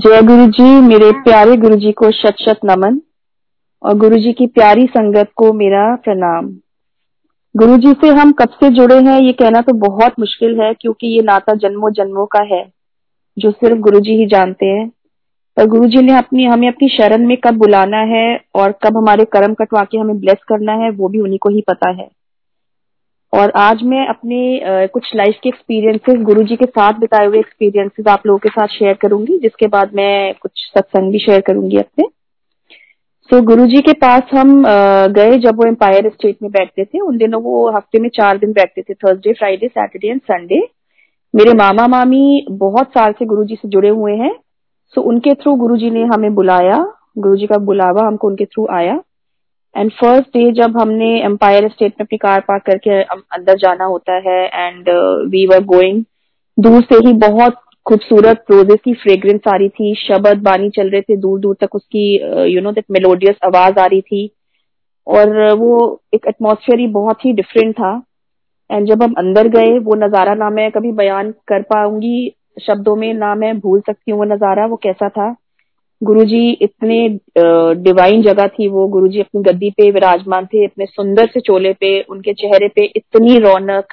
जय गुरु जी मेरे प्यारे गुरु जी को शत शत नमन और गुरु जी की प्यारी संगत को मेरा प्रणाम। गुरु जी से हम कब से जुड़े हैं ये कहना तो बहुत मुश्किल है क्योंकि ये नाता जन्मों जन्मों का है जो सिर्फ़ गुरु जी ही जानते हैं। पर गुरु जी ने अपनी हमें अपनी शरण में कब बुलाना है और कब हमारे कर्म कटवा के हमें ब्लेस करना है वो भी उन्हीं को ही पता है। और आज मैं अपने कुछ लाइफ के एक्सपीरियंसेस गुरु जी के साथ बिताए हुए एक्सपीरियंसेस आप लोगों के साथ शेयर करूँगी जिसके बाद मैं कुछ सत्संग भी शेयर करूँगी अपने। सो so, गुरु जी के पास हम गए जब वो एम्पायर स्टेट में बैठते थे। उन दिनों वो हफ़्ते में चार दिन बैठते थे Thursday Friday Saturday and Sunday मेरे मामा मामी बहुत साल से गुरु जी से जुड़े हुए हैं। सो so, उनके थ्रू गुरु जी ने हमें बुलाया। गुरु जी का बुलावा हमको उनके थ्रू आया। एंड फ़र्स्ट डे जब हमने एम्पायर स्टेट में अपनी कार पार्क करके अंदर जाना होता है एंड वी वर गोइंग दूर से ही बहुत खूबसूरत रोजेस की फ्रेग्रेंस आ रही थी, शब्द बानी चल रहे थे दूर दूर तक उसकी यू नो दैट मेलोडियस आवाज़ आ रही थी। और वो एक एटमोसफियर ही बहुत ही डिफरेंट था। एंड जब हम अंदर गए, वो नज़ारा ना मैं कभी बयान कर पाऊँगी, शब्दों में ना मैं भूल सकती हूँ वो नज़ारा, वो कैसा था। गुरुजी इतने डिवाइन जगह थी वो। गुरुजी अपनी गद्दी पे विराजमान थे, इतने सुंदर से चोले पे, उनके चेहरे पे इतनी रौनक,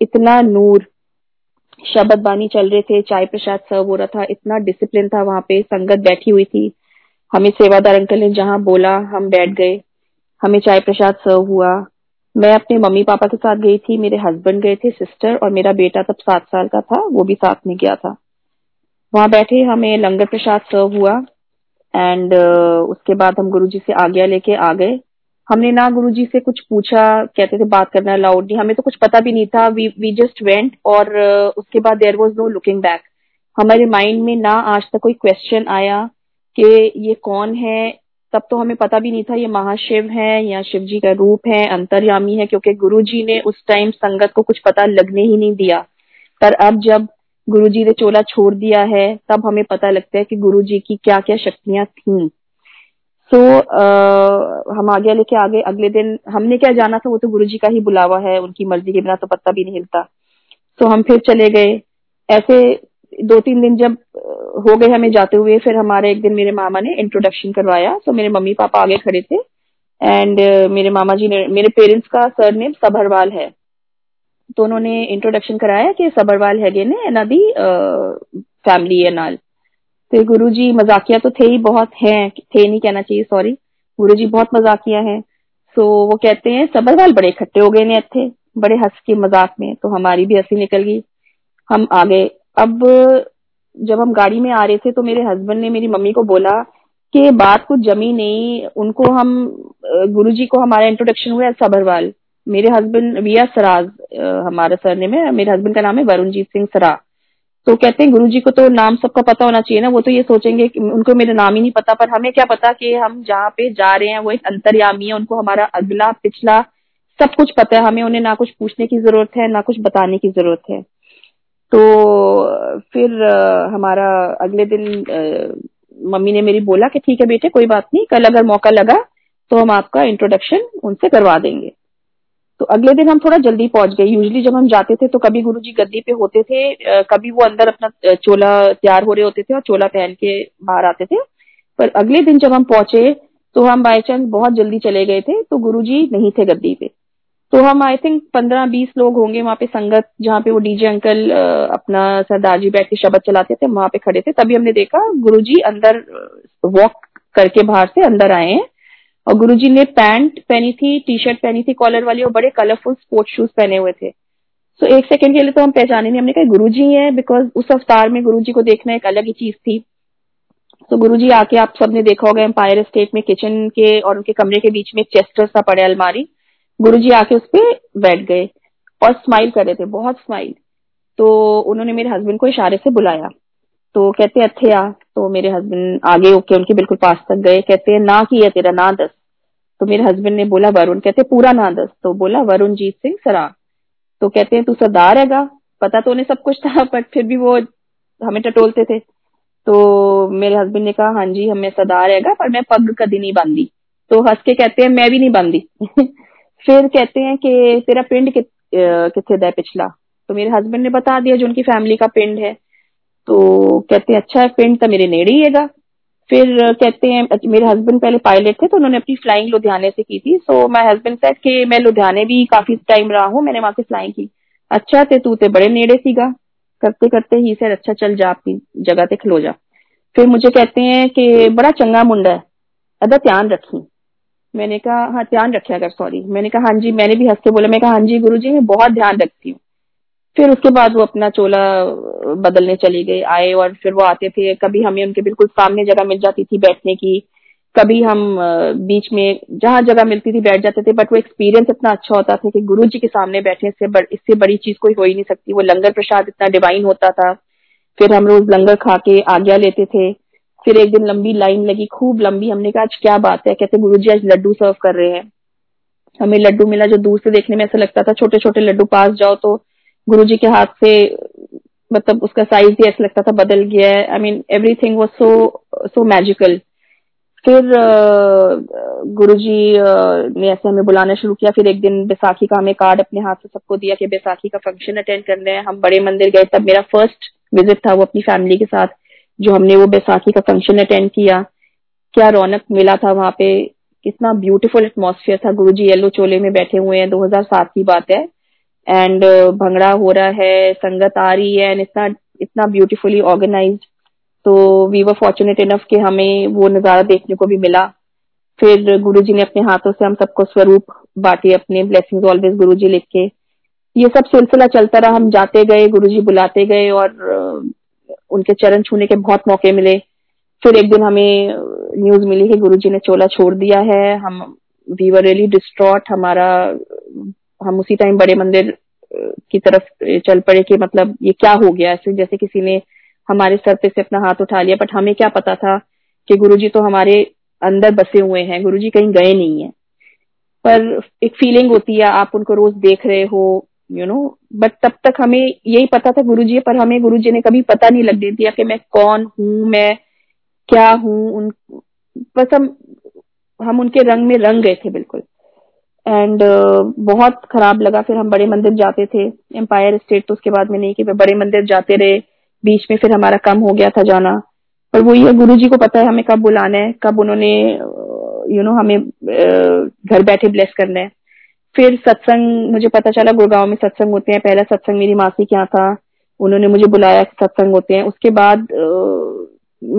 इतना नूर, शब्द बानी चल रहे थे, चाय प्रसाद सर्व हो रहा था, इतना डिसिप्लिन था वहाँ पे, संगत बैठी हुई थी। हमें सेवादार अंकल ने जहाँ बोला, हम बैठ गए। हमें चाय प्रसाद सर्व हुआ। मैं अपने मम्मी पापा के साथ गई थी, मेरे हस्बैंड गए थे सिस्टर और मेरा बेटा तब सात साल का था, वो भी साथ में गया था। वहाँ बैठे हमें लंगर प्रसाद सर्व हुआ। एंड uh, उसके बाद हम गुरुजी से आज्ञा लेके आ गए। हमने ना गुरुजी से कुछ पूछा कहते थे बात करना अलाउड नहीं हमें तो कुछ पता भी नहीं था। वी वी जस्ट वेंट और uh, उसके बाद there was no looking back हमारे माइंड में ना आज तक कोई क्वेश्चन आया कि ये कौन है? तब तो हमें पता भी नहीं था ये महाशिव है या शिव जी का रूप है अंतर्यामी है क्योंकि गुरु जी ने उस टाइम संगत को कुछ पता लगने ही नहीं दिया। पर अब जब गुरु जी ने चोला छोड़ दिया है तब हमें पता लगता है कि गुरु जी की क्या क्या शक्तियाँ थी। सो so, uh, हम आगे लेके आगे अगले दिन हमने क्या जाना था वो तो गुरु जी का ही बुलावा है उनकी मर्ज़ी के बिना तो पत्ता भी नहीं हिलता। सो so, हम फिर चले गए। ऐसे दो तीन दिन जब हो गए हमें जाते हुए फिर हमारे एक दिन मेरे मामा ने इंट्रोडक्शन करवाया। तो मेरे मम्मी पापा आगे खड़े थे। एंड uh, मेरे मामा जी ने मेरे पेरेंट्स का सर नेम है। तो उन्होंने इंट्रोडक्शन कराया कि सबरवाल हैगे ने, एना दी फैमिली है नाल। तो गुरु जी मजाकिया तो थे ही बहुत, हैं, थे नहीं कहना चाहिए सॉरी गुरु जी बहुत मजाकिया हैं। सो वो कहते हैं, सबरवाल बड़े इकट्ठे हो गए ने थे बड़े हंस के मज़ाक में तो हमारी भी हँसी निकल गई। हम आ गए। अब, जब हम गाड़ी में आ रहे थे तो मेरे हस्बैंड ने मेरी मम्मी को बोला कि बात कुछ जमी नहीं, उनको हम गुरुजी को हमारा इंट्रोडक्शन हुआ सबरवाल। मेरे हस्बैंड विया सराज हमारा सरने में, मेरे हस्बैंड का नाम है वरुणजीत सिंह सरा तो कहते हैं, गुरुजी को तो नाम सबका पता होना चाहिए ना, वो तो ये सोचेंगे कि उनको मेरा नाम ही नहीं पता, पर हमें क्या पता कि हम जहाँ पे जा रहे हैं, वो एक अंतर्यामी है, उनको हमारा अगला, पिछला सब कुछ पता है, हमें उन्हें ना कुछ पूछने की ज़रूरत है, ना कुछ बताने की ज़रूरत है। तो फिर हमारा अगले दिन मम्मी ने मेरी बोला कि ठीक है बेटे, कोई बात नहीं, कल अगर मौका लगा तो हम आपका इंट्रोडक्शन उनसे करवा देंगे। तो अगले दिन हम थोड़ा जल्दी पहुँच गए। यूजली जब हम जाते थे तो कभी गुरुजी गद्दी पे होते थे कभी वो अंदर अपना चोला तैयार हो रहे होते थे और चोला पहन के बाहर आते थे। पर अगले दिन जब हम पहुँचे तो हम बाई चांस बहुत जल्दी चले गए थे तो गुरुजी नहीं थे गद्दी पे। तो हम आई थिंक पंद्रह बीस लोग होंगे वहाँ पे संगत, जहाँ पे वो डीजे अंकल अपना सरदार जी बैठ के शब्द चलाते थे, वहाँ पे खड़े थे। तभी हमने देखा गुरुजी अंदर वॉक करके बाहर से अंदर आए हैं। और गुरुजी ने पैंट पहनी थी टी शर्ट पहनी थी कॉलर वाली और बड़े कलरफुल स्पोर्ट्स शूज़ पहने हुए थे। सो so, एक सेकंड के लिए तो हम पहचाने नहीं हमने कहा गुरु जी है बिकॉज़ उस अवतार में गुरुजी को देखना एक अलग ही चीज़ थी। तो गुरुजी आके आप सबने देखा होगा एम्पायर स्टेट में किचन के और उनके कमरे के बीच में चेस्टर सा पड़े अलमारी। गुरुजी आके उस पर बैठ गए और स्माइल कर रहे थे बहुत स्माइल तो उन्होंने मेरे हस्बैंड को इशारे से बुलाया। तो कहते अच्छे आ तो मेरे हस्बैंड आगे होके उनके बिल्कुल पास तक गए। कहते हैं, ना की है तेरा, ना दस। तो मेरे हस्बैंड ने बोला, वरुण, कहते पूरा ना दस। तो बोला वरुण जीत सिंह सरा तो कहते हैं, तू सरदार हैगा। पता तो उन्हें सब कुछ था बट फिर भी वो हमें टटोलते थे। तो मेरे हस्बैंड ने कहा हाँ जी, हमें सरदार हैगा, पर मैं पग कदी नहीं बांधी। तो हंस के कहते हैं, मैं भी नहीं बांधी। फिर कहते हैं कि, तेरा पिंड कितने दा पिछला? तो मेरे हस्बैंड ने बता दिया, जो उनकी फैमिली का पिंड है। तो कहते हैं अच्छा है पिंड तो मेरे नेड़े ही है फिर कहते हैं मेरे हस्बैंड पहले पायलट थे तो उन्होंने अपनी फ्लाइंग लुधियाने से की थी। सो माय हस्बैंड सेड कि मैं लुधियाने भी काफ़ी टाइम रहा हूँ, मैंने वहाँ से फ्लाइंग की। अच्छा ते तू ते बड़े नेड़े सीगा। करते करते ही सर अच्छा चल जा अपनी जगह ते, खलो जा। फिर मुझे कहते हैं कि बड़ा चंगा मुंडा है, अदा ध्यान रखी। मैंने कहा हाँ ध्यान रखा कर सॉरी मैंने कहा हाँ जी, मैंने भी हंस के बोला, मैं कहा हाँ जी गुरु जी मैं बहुत ध्यान रखती हूँ। फिर उसके बाद वो अपना चोला बदलने चली गई आए और फिर वो आते थे। कभी हमें उनके बिल्कुल सामने जगह मिल जाती थी बैठने की। कभी हम बीच में जहाँ जगह मिलती थी बैठ जाते थे बट वो एक्सपीरियंस इतना अच्छा होता था कि गुरु जी के सामने बैठने से बड़, इससे बड़ी चीज़ कोई हो ही नहीं सकती। वो लंगर प्रसाद इतना डिवाइन होता था। फिर हम रोज लंगर खा के आज्ञा लेते थे। फिर एक दिन लंबी लाइन लगी खूब लंबी। हमने कहा आज क्या बात है? कहते गुरु जी आज लड्डू सर्व कर रहे हैं। हमें लड्डू मिला जो दूर से देखने में ऐसा लगता था छोटे छोटे लड्डू पास जाओ तो गुरु जी के हाथ से मतलब उसका साइज़ भी ऐसा लगता था, बदल गया है। I mean everything was so so magical फिर गुरु जी ने ऐसे हमें बुलाना शुरू किया। फिर एक दिन बैसाखी का हमें कार्ड अपने हाथ से सबको दिया कि बैसाखी का फ़ंक्शन अटेंड करने हैं। हम बड़े मंदिर गए, तब मेरा फ़र्स्ट विज़िट था वो अपनी फैमिली के साथ, जो हमने वो बैसाखी का फ़ंक्शन अटेंड किया। क्या रौनक मिला था वहाँ पे? कितना ब्यूटीफुल एटमोसफियर था। गुरु जी येलो चोले में बैठे हुए हैं। 2007 की बात है। एंड भंगड़ा हो रहा है संगत आ रही है एंड इतना इतना ब्यूटीफुली ऑर्गेनाइज तो वी वर फॉर्चुनेट इनफ कि हमें वो नज़ारा देखने को भी मिला। फिर गुरु ने अपने हाथों से हम सबको स्वरूप बांटे, अपने ब्लेसिंग ऑलवेज गुरु जी लिख के। ये सब सिलसिला चलता रहा, हम जाते गए गुरु जी बुलाते गए और उनके चरण छूने के बहुत मौके मिले। फिर एक दिन हमें न्यूज़ मिली कि गुरु जी ने चोला छोड़ दिया है। हम वी वर रियली डिस्ट्रॉट हमारा हम उसी टाइम बड़े मंदिर की तरफ़ चल पड़े कि मतलब ये क्या हो गया? ऐसे जैसे किसी ने हमारे सर पे से अपना हाथ उठा लिया बट हमें क्या पता था कि गुरुजी तो हमारे अंदर बसे हुए हैं, गुरुजी कहीं गए नहीं है। पर एक फीलिंग होती है, आप उनको रोज देख रहे हो यू नो बट तब तक हमें यही पता था गुरुजी, पर हमें गुरुजी ने कभी पता नहीं लग दिया कि मैं कौन हूँ, मैं क्या हूँ, उन, बस हम हम उनके रंग में रंग गए थे, बिल्कुल। एंड uh, बहुत खराब लगा। फिर हम बड़े मंदिर जाते थे। एम्पायर स्टेट तो उसके बाद में नहीं कि बड़े मंदिर जाते रहे। बीच में फिर हमारा कम हो गया था जाना। पर वो ये गुरु जी को पता है हमें कब बुलाना है कब उन्होंने यू नो हमें घर बैठे ब्लेस करना है। फिर सत्संग मुझे पता चला गुड़गांव में सत्संग होते हैं। पहला सत्संग मेरी मासी के यहाँ था। उन्होंने मुझे बुलाया सत्संग होते हैं। उसके बाद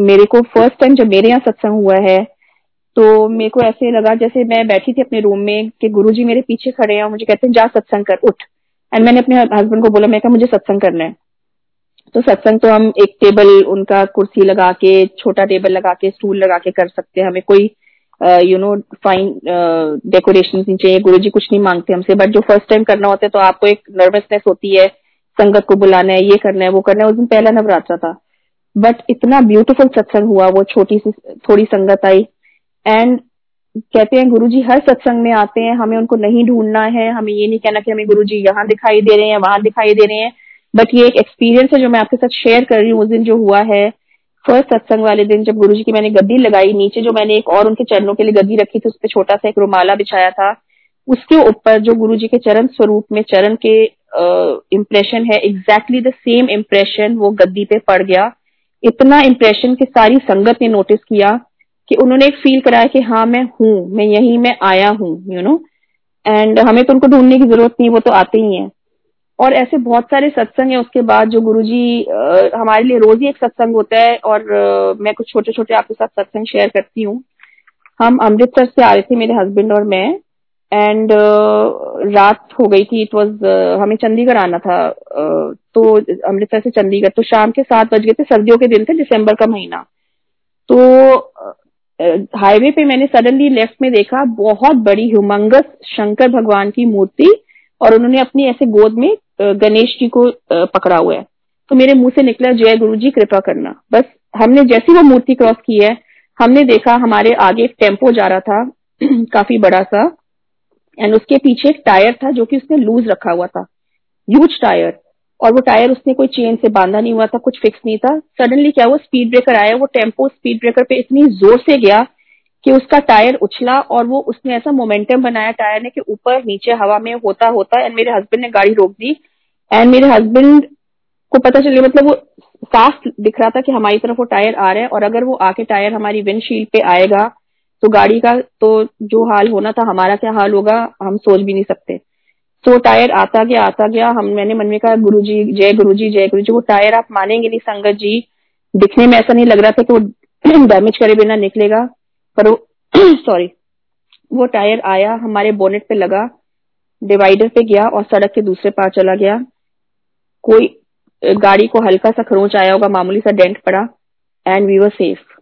मेरे को फ़र्स्ट टाइम जब मेरे यहाँ सत्संग हुआ है तो मेरे को ऐसे लगा जैसे मैं बैठी थी अपने रूम में कि गुरुजी मेरे पीछे खड़े हैं और मुझे कहते हैं, जा सत्संग कर, उठ. एंड मैंने अपने हस्बैंड को बोला, मैं कहा, मुझे सत्संग करना है। तो सत्संग तो हम एक टेबल उनका कुर्सी लगा के, छोटा टेबल लगा के स्टूल लगा के कर सकते हैं। हमें कोई यू नो फाइन डेकोरेशन नहीं चाहिए। गुरु जी कुछ नहीं मांगते हमसे। बट जो फ़र्स्ट टाइम करना होता है तो आपको एक नर्वसनेस होती है, संगत को बुलाना है, ये करना है, वो करना है। उस दिन पहला नवरात्रा था। बट इतना ब्यूटीफुल सत्संग हुआ, वो छोटी सी, थोड़ी संगत आई। एंड कहते हैं गुरु जी हर सत्संग में आते हैं, हमें उनको नहीं ढूंढना है, हमें ये नहीं कहना कि हमें गुरु जी यहाँ दिखाई दे रहे हैं, वहाँ दिखाई दे रहे हैं। बट ये एक एक्सपीरियंस है जो मैं आपके साथ शेयर कर रही हूँ उस दिन जो हुआ है। फ़र्स्ट सत्संग वाले दिन जब गुरु की मैंने गद्दी लगाई नीचे, जो मैंने एक और उनके चरणों के लिए गद्दी रखी थी, उस पर छोटा सा एक रुमाला बिछाया था। उसके ऊपर जो गुरु जी के चरण स्वरूप में, चरण के इम्प्रेशन है एग्जैक्टली द सेम इम्प्रेशन वो गद्दी पे पड़ गया। इतना इम्प्रेशन की सारी संगत ने नोटिस किया। कि उन्होंने एक फील कराया कि हाँ मैं हूँ मैं यही मैं आया हूँ यू नो एंड हमें तो उनको ढूँढने की ज़रूरत नहीं वो तो आते ही हैं। और ऐसे बहुत सारे सत्संग है उसके बाद जो गुरुजी हमारे लिए रोज ही एक सत्संग होता है और आ, मैं कुछ छोटे छोटे आपके साथ सत्संग शेयर करती हूँ। हम अमृतसर से आ रहे थे मेरे हस्बैंड और मैं एंड uh, रात हो गई थी इट वाज uh, हमें चंडीगढ़ आना था uh, तो अमृतसर से चंडीगढ़ तो शाम के सात बज गए थे सर्दियों के दिन थे दिसंबर का महीना। तो हाईवे पे मैंने सडनली लेफ़्ट में देखा बहुत बड़ी ह्यूमंगस शंकर भगवान की मूर्ति और उन्होंने अपनी ऐसे गोद में गणेश जी को पकड़ा हुआ है। तो मेरे मुँह से निकला, जय गुरु जी, कृपा करना। बस हमने जैसी वो मूर्ति क्रॉस की है, हमने देखा हमारे आगे एक टेंपो जा रहा था, काफ़ी बड़ा सा एंड उसके पीछे एक टायर था जो कि उसने लूज रखा हुआ था। ह्यूज टायर और वो टायर उसने कोई चेन से बांधा नहीं हुआ था, कुछ फिक्स नहीं था। सडनली क्या हुआ? स्पीड ब्रेकर आया, वो टेंपो स्पीड ब्रेकर पे इतनी ज़ोर से गया कि उसका टायर उछला और वो उसने ऐसा मोमेंटम बनाया टायर ने कि ऊपर नीचे हवा में होता होता एंड मेरे हस्बैंड ने गाड़ी रोक दी। एंड मेरे हस्बैंड को पता चलिए मतलब वो साफ़ दिख रहा था कि हमारी तरफ़ वो टायर आ रहा है और अगर वो आके टायर हमारी विंडशील्ड पे आएगा तो गाड़ी का तो जो हाल होना था, हमारा क्या हाल होगा, हम सोच भी नहीं सकते। तो टायर आता गया आता गया। हम, मैंने मन में कहा गुरु जी जय गुरु जी जय गुरु जी वो टायर आप मानेंगे नहीं, संगत जी। दिखने में ऐसा नहीं लग रहा था कि वो डैमेज करे बिना निकलेगा। पर सॉरी वो टायर आया, हमारे बोनेट पे लगा डिवाइडर पे गया और सड़क के दूसरे पार चला गया। कोई, गाड़ी को हल्का सा खरोच आया होगा, मामूली सा डेंट पड़ा and we were safe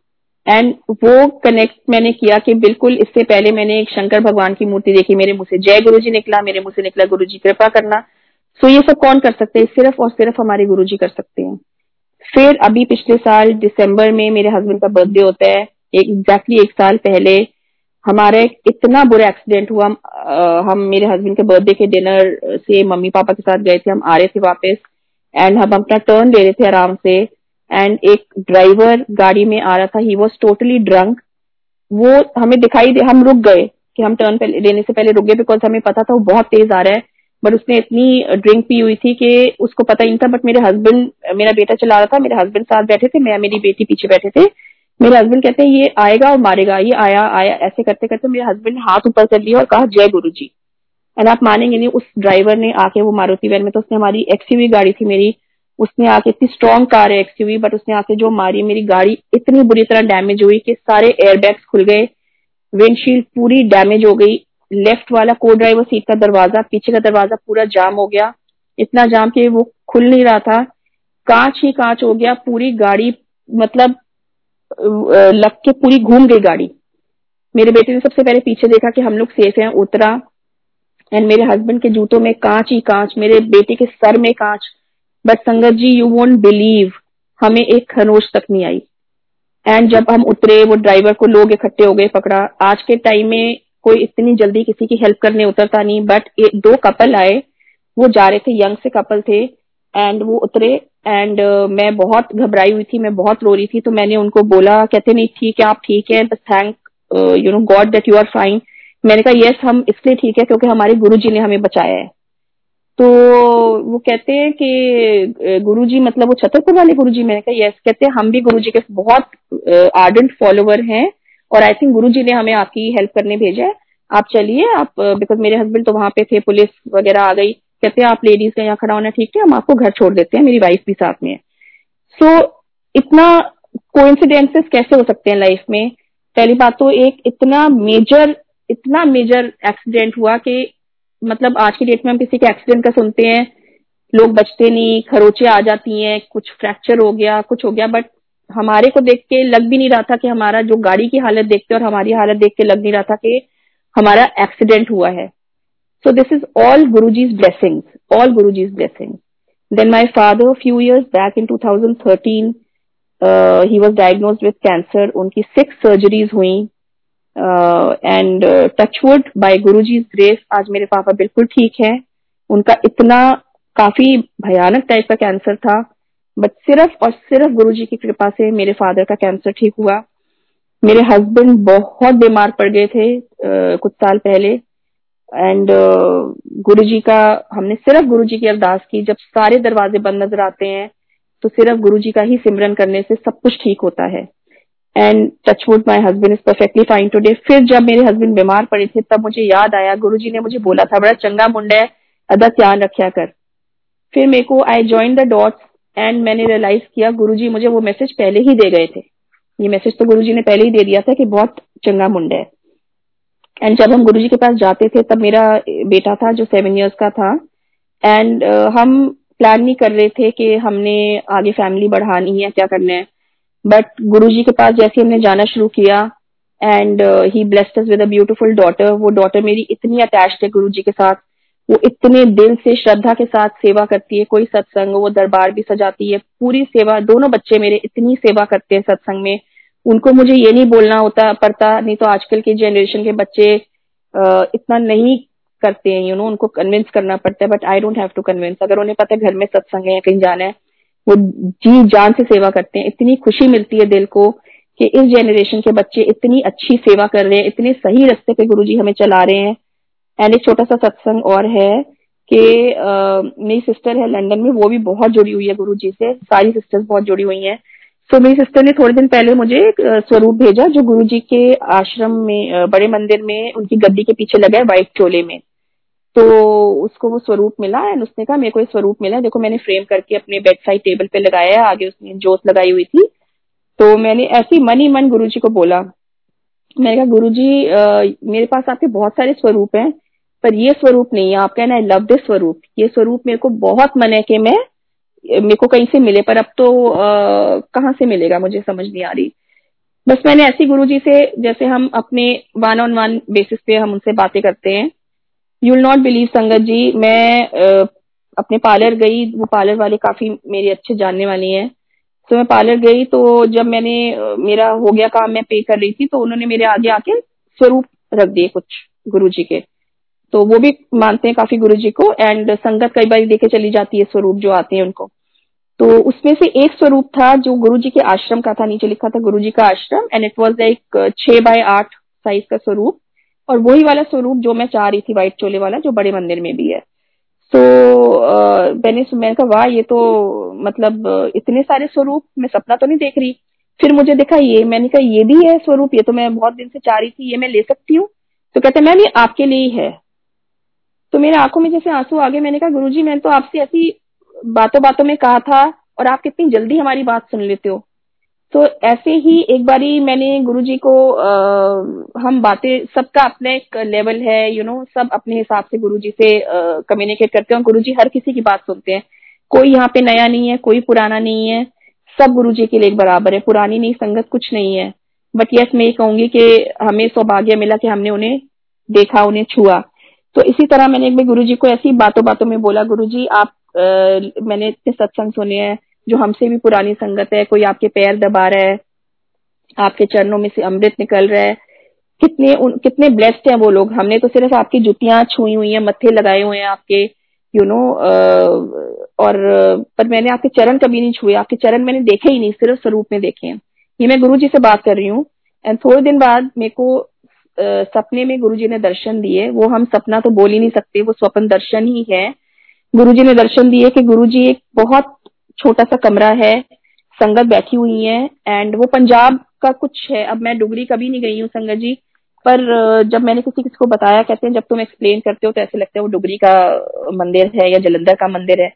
and वो कनेक्ट मैंने किया कि बिल्कुल इससे पहले मैंने एक शंकर भगवान की मूर्ति देखी, मेरे मुँह से जय गुरु जी निकला, मेरे मुँह से निकला गुरु जी कृपा करना। सो ये सब कौन कर सकते हैं? सिर्फ़ और सिर्फ़ हमारे गुरु जी कर सकते हैं। फिर अभी पिछले साल दिसंबर में मेरे हस्बैंड का बर्थडे होता है। एक एग्जैक्टली एक साल पहले हमारा इतना बुरा एक्सीडेंट हुआ, हम मेरे हस्बैंड के बर्थडे के डिनर से मम्मी पापा के साथ गए थे, हम आ रहे थे वापस। एंड हम अपना टर्न ले रहे थे आराम से। एंड एक ड्राइवर गाड़ी में आ रहा था. ही वॉज़ टोटली ड्रंक वो हमें दिखाई दे, हम रुक गए कि हम टर्न लेने से पहले रुक गए बिकॉज़ हमें पता था वो बहुत तेज आ रहा है. बट उसने इतनी ड्रिंक पी हुई थी कि उसको पता ही नहीं था बट मेरे हस्बैंड मेरा बेटा चला रहा था. मेरे हस्बैंड साथ बैठे थे, मैं, मेरी बेटी पीछे बैठे थे. मेरे हस्बैंड कहते हैं, ये आएगा और मारेगा, ये आया आया. ऐसे करते करते मेरे हस्बैंड हाथ ऊपर कर लिया और कहा, जय गुरु जी एंड आप मानेंगे नहीं, उस ड्राइवर ने आके वो मारुति वैन में तो उसने हमारी एक्सयूवी गाड़ी थी मेरी उसने आके इतनी स्ट्रॉन्ग कार है एक्सयूवी बट उसने आके जो मारी, मेरी गाड़ी इतनी बुरी तरह डैमेज हुई कि सारे एयर एयरबैग्स खुल गए विंडशील्ड पूरी डैमेज हो गई लेफ़्ट वाला को ड्राइवर सीट का दरवाज़ा, पीछे का दरवाज़ा पूरा जाम हो गया। इतना जाम कि वो खुल नहीं रहा था। कांच ही कांच हो गया, पूरी गाड़ी मतलब लग के पूरी घूम गई गाड़ी। मेरे बेटे ने सबसे पहले पीछे देखा कि हम लोग सेफ़ हैं, उतरा एंड मेरे हस्बैंड के जूतों में कांच ही कांच, मेरे बेटे के सर में कांच। बट संगत जी यू वोंट बिलीव हमें एक खरोच तक नहीं आई। एंड जब हम उतरे वो ड्राइवर को लोग इकट्ठे हो गए पकड़ा। आज के टाइम में कोई इतनी जल्दी किसी की हेल्प करने उतरता नहीं बट दो कपल आए। वो जा रहे थे यंग से कपल थे। एंड वो उतरे एंड uh, मैं बहुत घबराई हुई थी मैं बहुत रो रही थी तो मैंने उनको बोला कहते नहीं ठीक है आप ठीक है बस thank you no God that you are fine मैंने कहा यस हम इसलिए ठीक है क्योंकि हमारे गुरु जी ने हमें बचाया है। तो वो कहते हैं कि गुरु जी मतलब वो छतरपुर वाले गुरु जी मैंने कहा यस कहते हैं हम भी गुरु जी के बहुत आर्डेंट फॉलोवर हैं और आई थिंक गुरु जी ने हमें आपकी हेल्प करने भेजा है। आप चलिए आप बिकॉज़ मेरे हस्बैंड तो वहाँ पे थे पुलिस वगैरह आ गई। कहते हैं आप लेडीज़ का यहाँ खड़ा होना ठीक है हम आपको घर छोड़ देते हैं मेरी वाइफ भी साथ में है। सो so, इतना कोइंसिडेंसेस कैसे हो सकते हैं लाइफ में? पहली बात तो एक इतना मेजर इतना मेजर एक्सीडेंट हुआ कि मतलब आज की डेट में हम किसी के एक्सीडेंट का सुनते हैं, लोग बचते नहीं, खरोचे आ जाती हैं, कुछ फ्रैक्चर हो गया, कुछ हो गया बट हमारे को देख के लग भी नहीं रहा था कि हमारा जो गाड़ी की हालत देखते और हमारी हालत देख के लग नहीं रहा था कि हमारा एक्सीडेंट हुआ है। So this is all Guru जीज blessing all Guru ji's blessing then my father few years back in 2013 he was diagnose with cancer उनकी सिक्स सर्जरीज हुई। And touchwood by Guruji grace आज मेरे पापा बिल्कुल ठीक है। उनका इतना काफ़ी भयानक टाइप का कैंसर था बट सिर्फ़ और सिर्फ़ गुरुजी की कृपा से मेरे फादर का कैंसर ठीक हुआ। मेरे हस्बैंड बहुत बीमार पड़ गए थे uh, कुछ साल पहले। एंड uh, गुरु जी का हमने सिर्फ़ गुरु जी की अरदास की। जब सारे दरवाजे बंद नज़र आते हैं तो सिर्फ़ गुरु जी का ही सिमरन करने से सब कुछ ठीक होता है। And touchwood my husband is perfectly fine today फिर जब मेरे हस्बैंड बीमार पड़े थे तब मुझे याद आया। गुरु जी ने मुझे बोला था बड़ा चंगा मुंडा है अदा ध्यान रखा कर। फिर मेरे को I join the dots and मैंने रियलाइज़ किया गुरु जी मुझे वो मैसेज पहले ही दे गए थे। ये मैसेज तो गुरु जी ने पहले ही दे दिया था कि बहुत चंगा मुंडा है। एंड जब हम गुरु जी के पास जाते थे तब मेरा बेटा था जो सेवन ईयर्स का था। एंड uh, हम प्लान नहीं कर रहे थे कि हमने आगे फैमिली बढ़ानी है क्या करना है। बट गुरु जी के पास जैसे हमने जाना शुरू किया and he blessed with a beautiful daughter वो डॉटर मेरी इतनी अटैच है गुरु जी के साथ वो इतने दिल से श्रद्धा के साथ सेवा करती है कोई सत्संग वो दरबार भी सजाती है पूरी सेवा दोनों बच्चे मेरे इतनी सेवा करते हैं सत्संग में उनको मुझे ये नहीं बोलना होता पड़ता नहीं तो आजकल के जनरेशन के बच्चे इतना नहीं करते हैं यू नो उनको कन्विंस करना पड़ता है but I don't have to convince अगर उन्हें पता है घर में सत्संग है कहीं जाना है वो जी जान से सेवा करते हैं। इतनी खुशी मिलती है दिल को कि इस जेनरेशन के बच्चे इतनी अच्छी सेवा कर रहे हैं, इतने सही रास्ते पे गुरुजी हमें चला रहे हैं। एंड एक छोटा सा सत्संग और है कि मेरी सिस्टर है लंदन में, वो भी बहुत जुड़ी हुई है गुरु जी से, सारी सिस्टर्स बहुत जुड़ी हुई हैं। तो मेरी सिस्टर ने थोड़े दिन पहले मुझे एक स्वरूप भेजा जो गुरु जी के आश्रम में बड़े मंदिर में उनकी गद्दी के पीछे लगा है व्हाइट चोले में। तो उसको वो स्वरूप मिला एंड उसने कहा, मेरे को स्वरूप मिला देखो, मैंने फ्रेम करके अपने बेड साइड टेबल पे लगाया है, आगे उसने जोत लगाई हुई थी। तो मैंने ऐसी मन ही मन गुरु जी को बोला। मैंने कहा गुरु जी मेरे पास आपके बहुत सारे स्वरूप हैं, पर ये स्वरूप नहीं है। आप कहना है लव दिस स्वरूप। ये स्वरूप मेरे को बहुत मन है कि मैं, मेरे को कहीं से मिले, पर अब तो कहाँ से मिलेगा? मुझे समझ नहीं आ रही। बस मैंने ऐसी गुरु जी से, जैसे हम अपने वन ऑन वन बेसिस पे हम उनसे बातें करते हैं। यू नॉट बिलीव संगत जी मैं अपने पार्लर गई, वो पार्लर वाले काफ़ी मेरे अच्छे जानने वाली हैं। तो मैं पार्लर गई तो जब मैंने मेरा हो गया काम, मैं पे कर रही थी तो उन्होंने मेरे आगे आके स्वरूप रख दिए कुछ गुरु जी के। तो वो भी मानते हैं काफ़ी गुरु जी को एंड संगत कई बार देखे चली जाती है स्वरूप जो आते हैं उनको। तो उसमें से एक स्वरूप था जो गुरु जी के आश्रम का था, नीचे लिखा था गुरु जी का आश्रम एंड इट वॉज़ लाइक छह बाय आठ साइज़ का स्वरूप। और वही वाला स्वरूप जो मैं चाह रही थी व्हाइट चोले वाला, जो बड़े मंदिर में भी है। तो मैंने मैंने कहा, वाह, ये तो मतलब इतने सारे स्वरूप, मैं सपना तो नहीं देख रही। फिर मुझे देखा, ये मैंने कहा, ये भी है स्वरूप, ये तो मैं बहुत दिन से चाह रही थी, ये मैं ले सकती हूँ। तो कहते मैम ये आपके लिए ही है। तो मेरे आँखों में जैसे आँसू आ गए, मैंने कहा, गुरुजी, मैंने तो आपसे ऐसी बातों बातों में कहा था, और आप कितनी जल्दी हमारी बात सुन लेते हो। तो ऐसे ही एक बारी मैंने गुरुजी को आ, हम बातें सबका अपना एक लेवल है यू you नो know, सब अपने हिसाब से गुरुजी से कम्युनिकेट करते हैं और गुरुजी हर किसी की बात सुनते हैं। कोई यहाँ पे नया नहीं है कोई पुराना नहीं है सब गुरु जी के लिए बराबर है। पुरानी नहीं संगत कुछ नहीं है। बट यस मैं ये कहूँगी कि हमें सौभाग्य मिला कि हमने उन्हें देखा उन्हें छुआ। तो इसी तरह मैंने एक गुरु जी को ऐसी बातों बातों में बोला गुरु जी आप आ, मैंने इतने सत्संग सुने हैं जो हमसे भी पुरानी संगत है कोई आपके पैर दबा रहा है आपके चरणों में से अमृत निकल रहा है कितने उन कितने ब्लेस्ड हैं वो लोग। हमने तो सिर्फ़ आपकी जुतियाँ छुई हुई हैं मत्थे लगाए हुए हैं आपके यू you नो know, और पर मैंने आपके चरण कभी नहीं छुए आपके चरण मैंने देखे ही नहीं सिर्फ़ स्वरूप में देखे हैं। ये मैं गुरु जी से बात कर रही हूँ एंड थोड़े दिन बाद मेरे को सपने में गुरु जी ने दर्शन दिए वो हम सपना तो बोल ही नहीं सकते वो स्वप्न दर्शन ही है। गुरु जी ने दर्शन दिए कि गुरु जी एक बहुत छोटा सा कमरा है, संगत बैठी हुई है एंड वो पंजाब का कुछ है। अब मैं डुगरी कभी नहीं गई हूँ, संगत जी, पर जब मैंने किसी किसी को बताया कहते हैं जब तुम एक्सप्लेन करते हो तो ऐसे लगता है वो डुगरी का मंदिर है या जलंधर का मंदिर है।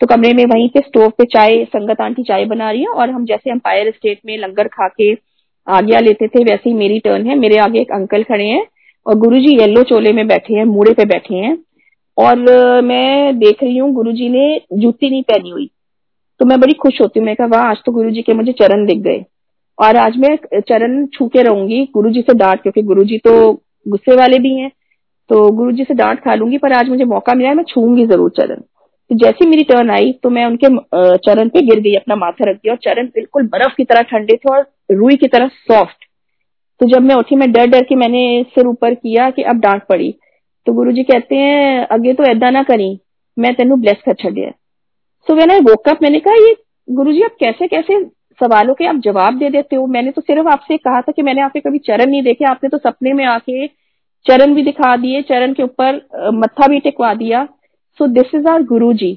तो कमरे में वहीं पे स्टोव पे चाय, संगत आंटी चाय बना रही है और हम जैसे एम्पायर स्टेट में लंगर खा के आज्ञा लेते थे, वैसे ही मेरी टर्न है। मेरे आगे एक अंकल खड़े हैं और गुरुजी येलो चोले में बैठे हैं, मूड़े पे बैठे हैं। और मैं देख रही हूँ गुरुजी ने जूती नहीं पहनी हुई। तो मैं बड़ी खुश होती हूँ। मैं कहा, वाह, आज तो गुरु जी के मुझे चरण दिख गए। और आज मैं चरण छू के रहूँगी गुरु जी से डांट, क्योंकि गुरु जी तो गुस्से वाले भी हैं। तो गुरु जी से डांट खा लूँगी, पर आज मुझे मौका मिला है, मैं छूँगी ज़रूर चरण। तो जैसे मेरी टर्न आई तो मैं उनके चरण पे गिर गई, अपना माथा रख दिया, और चरण बिल्कुल बर्फ़ की तरह ठंडे थे और रुई की तरह सॉफ्ट तो जब मैं उठी, मैं डर डर के मैंने सिर ऊपर किया कि अब डांट पड़ी। तो गुरु जी कहते हैं, अगे तो ऐदा ना करी, मैं तेन ब्लेस कर छड़िया। सो वेन आई वोकअप मैंने कहा, ये गुरु जी आप कैसे कैसे सवालों के आप जवाब दे देते हो? मैंने तो सिर्फ़ आपसे कहा था कि मैंने आपके कभी चरण नहीं देखे, आपने तो सपने में आके चरण भी दिखा दिए, चरण के ऊपर मत्था भी टिकवा दिया। सो this is our Guru ji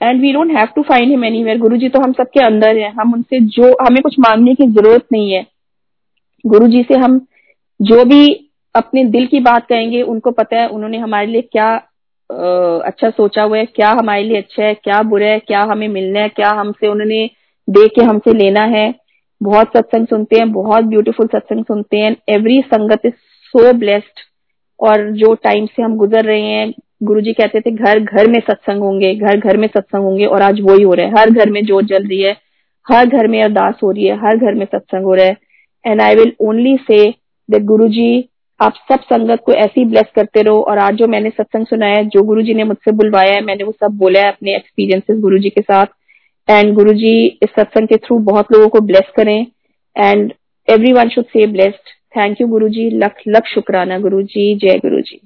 and we don't have to find him anywhere Guru ji तो हम सबके अंदर है, हम उनसे जो, हमें कुछ मांगने की ज़रूरत नहीं है। गुरु जी से हम जो भी अपने दिल की बात कहेंगे, उनको पता है उन्होंने हमारे लिए क्या अच्छा सोचा हुआ है, क्या हमारे लिए अच्छा है, क्या बुरा है, क्या हमें मिलना है, क्या हमसे उन्होंने दे के हमसे लेना है। बहुत सत्संग सुनते हैं, बहुत ब्यूटीफुल सत्संग सुनते हैं एवरी संगत इज़ सो ब्लेस्ड और जो टाइम से हम गुजर रहे हैं गुरु जी कहते थे, घर घर में सत्संग होंगे, घर घर में सत्संग होंगे, और आज वही हो रहा है। हर घर में जोत जल रही है, हर घर में अरदास हो रही है, हर घर में सत्संग हो रहा है। And I will only say that Guru ji आप सब संगत को ऐसे ही ब्लेस करते रहो और आज जो मैंने सत्संग सुनाया है, जो गुरु जी ने मुझसे बुलवाया है, मैंने वो सब बोला है अपने एक्सपीरियंसेस गुरु जी के साथ। एंड गुरु जी इस सत्संग के थ्रू बहुत लोगों को ब्लेस करें। And everyone should say blessed thank you Guru ji लख लख शुक्राना गुरु जी जय गुरु जी